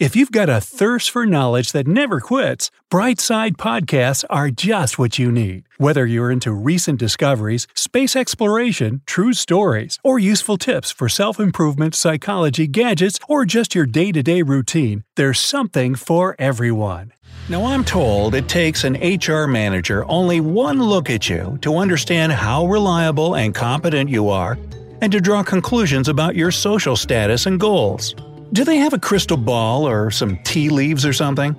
If you've got a thirst for knowledge that never quits, Brightside Podcasts are just what you need. Whether you're into recent discoveries, space exploration, true stories, or useful tips for self improvement, psychology, gadgets, or just your day to day routine, there's something for everyone. Now, I'm told it takes an HR manager only one look at you to understand how reliable and competent you are and to draw conclusions about your social status and goals. Do they have a crystal ball or some tea leaves or something?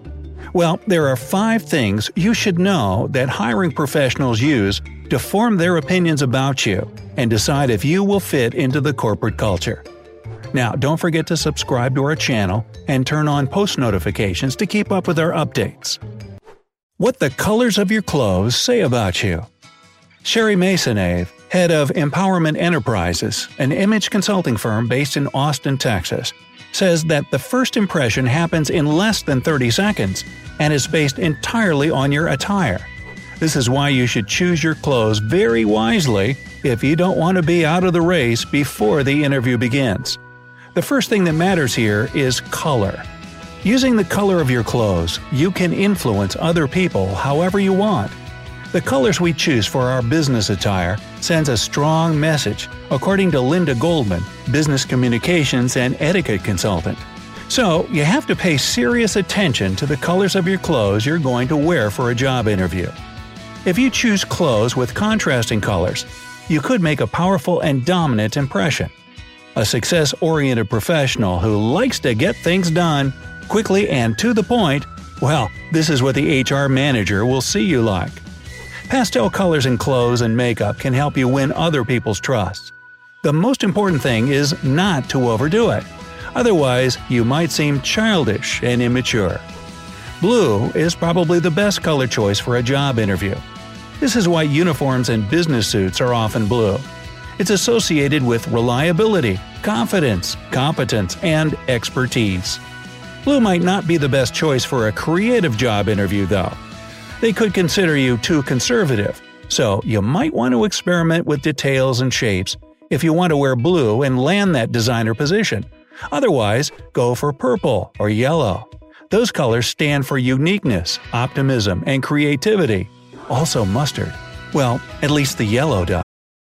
Well, there are five things you should know that hiring professionals use to form their opinions about you and decide if you will fit into the corporate culture. Now, don't forget to subscribe to our channel and turn on post notifications to keep up with our updates. What the colors of your clothes say about you. Sherry Maysonave, head of Empowerment Enterprises, an image consulting firm based in Austin, Texas, says that the first impression happens in less than 30 seconds and is based entirely on your attire. This is why you should choose your clothes very wisely if you don't want to be out of the race before the interview begins. The first thing that matters here is color. Using the color of your clothes, you can influence other people however you want. The colors we choose for our business attire sends a strong message, according to Linda Goldman, business communications and etiquette consultant. So, you have to pay serious attention to the colors of your clothes you're going to wear for a job interview. If you choose clothes with contrasting colors, you could make a powerful and dominant impression. A success oriented professional who likes to get things done quickly and to the point, well, this is what the HR manager will see you like. Pastel colors in clothes and makeup can help you win other people's trust. The most important thing is not to overdo it. Otherwise, you might seem childish and immature. Blue is probably the best color choice for a job interview. This is why uniforms and business suits are often blue. It's associated with reliability, confidence, competence, and expertise. Blue might not be the best choice for a creative job interview, though. They could consider you too conservative, so you might want to experiment with details and shapes if you want to wear blue and land that designer position. Otherwise, go for purple or yellow. Those colors stand for uniqueness, optimism, and creativity. Also mustard. Well, at least the yellow does.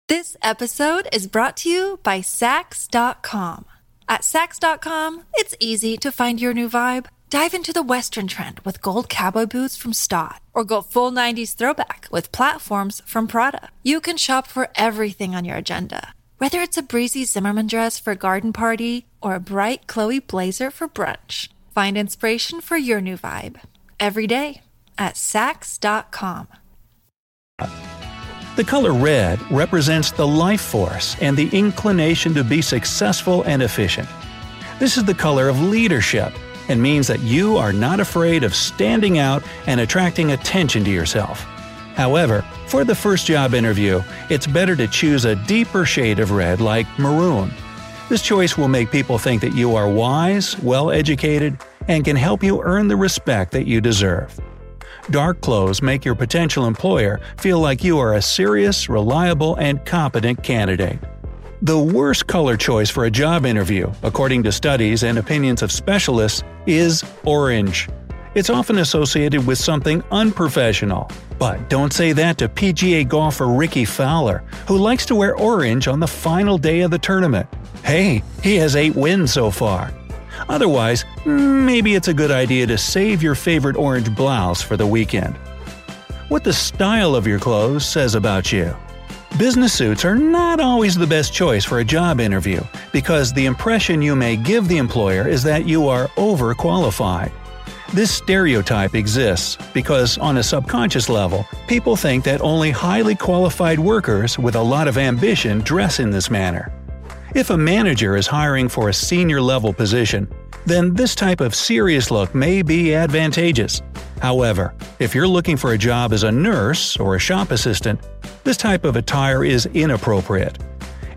This episode is brought to you by Saks.com. At Saks.com, it's easy to find your new vibe. Dive into the Western trend with gold cowboy boots from Staud, or go full 90s throwback with platforms from Prada. You can shop for everything on your agenda, whether it's a breezy Zimmermann dress for a garden party or a bright Chloe blazer for brunch. Find inspiration for your new vibe every day at Saks.com. The color red represents the life force and the inclination to be successful and efficient. This is the color of leadership and means that you are not afraid of standing out and attracting attention to yourself. However, for the first job interview, it's better to choose a deeper shade of red like maroon. This choice will make people think that you are wise, well educated, and can help you earn the respect that you deserve. Dark clothes make your potential employer feel like you are a serious, reliable, and competent candidate. The worst color choice for a job interview, according to studies and opinions of specialists, is orange. It's often associated with something unprofessional. But don't say that to PGA golfer Rickie Fowler, who likes to wear orange on the final day of the tournament. Hey, he has 8 wins so far. Otherwise, maybe it's a good idea to save your favorite orange blouse for the weekend. What the style of your clothes says about you. Business suits are not always the best choice for a job interview because the impression you may give the employer is that you are overqualified. This stereotype exists because, on a subconscious level, people think that only highly qualified workers with a lot of ambition dress in this manner. If a manager is hiring for a senior level position, then this type of serious look may be advantageous. However, if you're looking for a job as a nurse or a shop assistant, this type of attire is inappropriate.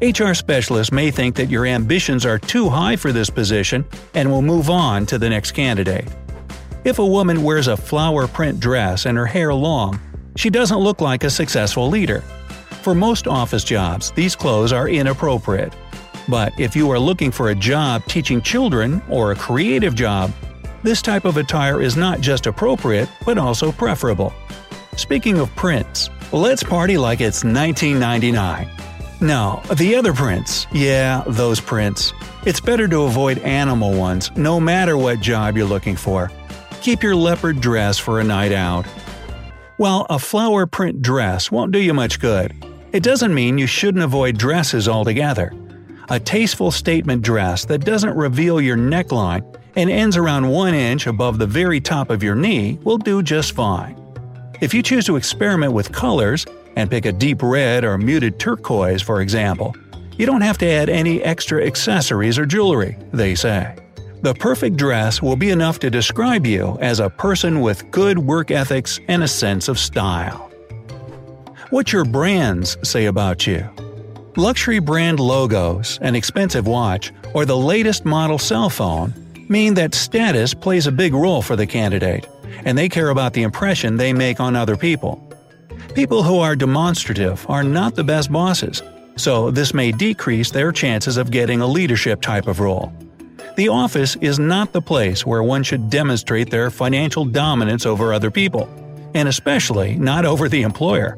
HR specialists may think that your ambitions are too high for this position and will move on to the next candidate. If a woman wears a flower print dress and her hair long, she doesn't look like a successful leader. For most office jobs, these clothes are inappropriate. But if you are looking for a job teaching children or a creative job, this type of attire is not just appropriate, but also preferable. Speaking of prints, let's party like it's 1999. No, the other prints. Yeah, those prints. It's better to avoid animal ones, no matter what job you're looking for. Keep your leopard dress for a night out. While a flower print dress won't do you much good, it doesn't mean you shouldn't avoid dresses altogether. A tasteful statement dress that doesn't reveal your neckline and ends around 1 inch above the very top of your knee will do just fine. If you choose to experiment with colors, and pick a deep red or muted turquoise, for example. You don't have to add any extra accessories or jewelry, they say. The perfect dress will be enough to describe you as a person with good work ethics and a sense of style. What your brands say about you. Luxury brand logos, an expensive watch, or the latest model cell phone mean that status plays a big role for the candidate, and they care about the impression they make on other people. People who are demonstrative are not the best bosses, so this may decrease their chances of getting a leadership type of role. The office is not the place where one should demonstrate their financial dominance over other people, and especially not over the employer.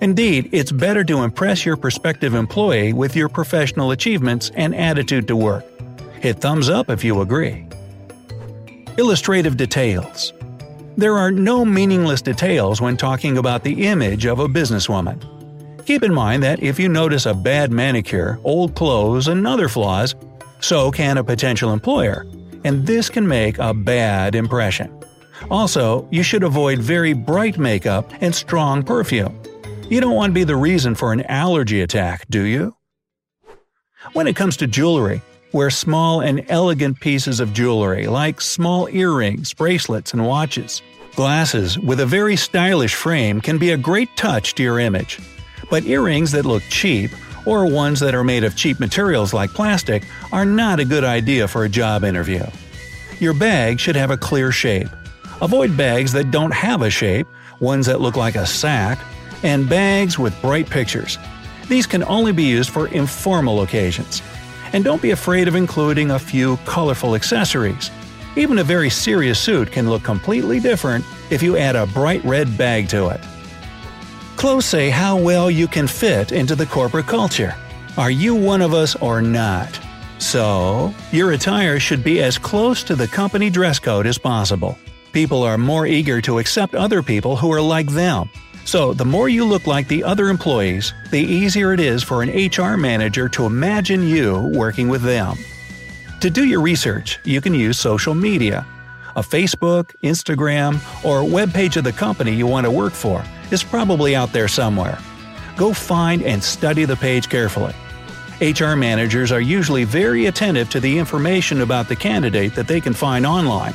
Indeed, it's better to impress your prospective employee with your professional achievements and attitude to work. Hit thumbs up if you agree. Illustrative details there are no meaningless details when talking about the image of a businesswoman. Keep in mind that if you notice a bad manicure, old clothes, and other flaws, so can a potential employer, and this can make a bad impression. Also, you should avoid very bright makeup and strong perfume. You don't want to be the reason for an allergy attack, do you? When it comes to jewelry, wear small and elegant pieces of jewelry like small earrings, bracelets, and watches. Glasses with a very stylish frame can be a great touch to your image. But earrings that look cheap, or ones that are made of cheap materials like plastic, are not a good idea for a job interview. Your bag should have a clear shape. Avoid bags that don't have a shape, ones that look like a sack, and bags with bright pictures. These can only be used for informal occasions. And don't be afraid of including a few colorful accessories. Even a very serious suit can look completely different if you add a bright red bag to it. Clothes say how well you can fit into the corporate culture. Are you one of us or not? So, your attire should be as close to the company dress code as possible. People are more eager to accept other people who are like them, so, the more you look like the other employees, the easier it is for an HR manager to imagine you working with them. To do your research, you can use social media. A Facebook, Instagram, or web page of the company you want to work for is probably out there somewhere. Go find and study the page carefully. HR managers are usually very attentive to the information about the candidate that they can find online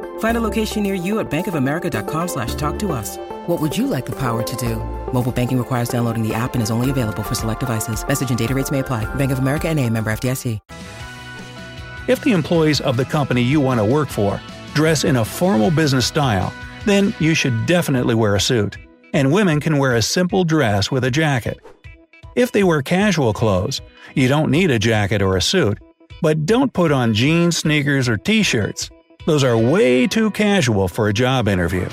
Find a location near you at bankofamerica.com slash talk to us. What would you like the power to do? Mobile banking requires downloading the app and is only available for select devices. Message and data rates may apply. Bank of America and a member FDIC. If the employees of the company you want to work for dress in a formal business style, then you should definitely wear a suit. And women can wear a simple dress with a jacket. If they wear casual clothes, you don't need a jacket or a suit, but don't put on jeans, sneakers, or t shirts. Those are way too casual for a job interview.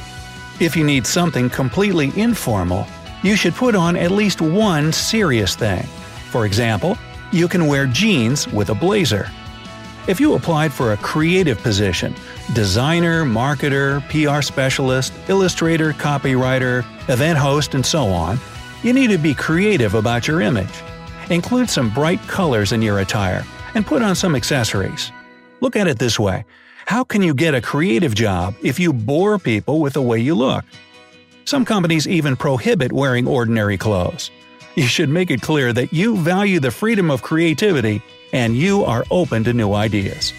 If you need something completely informal, you should put on at least one serious thing. For example, you can wear jeans with a blazer. If you applied for a creative position designer, marketer, PR specialist, illustrator, copywriter, event host, and so on You need to be creative about your image. Include some bright colors in your attire and put on some accessories. Look at it this way how can you get a creative job if you bore people with the way you look? Some companies even prohibit wearing ordinary clothes. You should make it clear that you value the freedom of creativity and you are open to new ideas.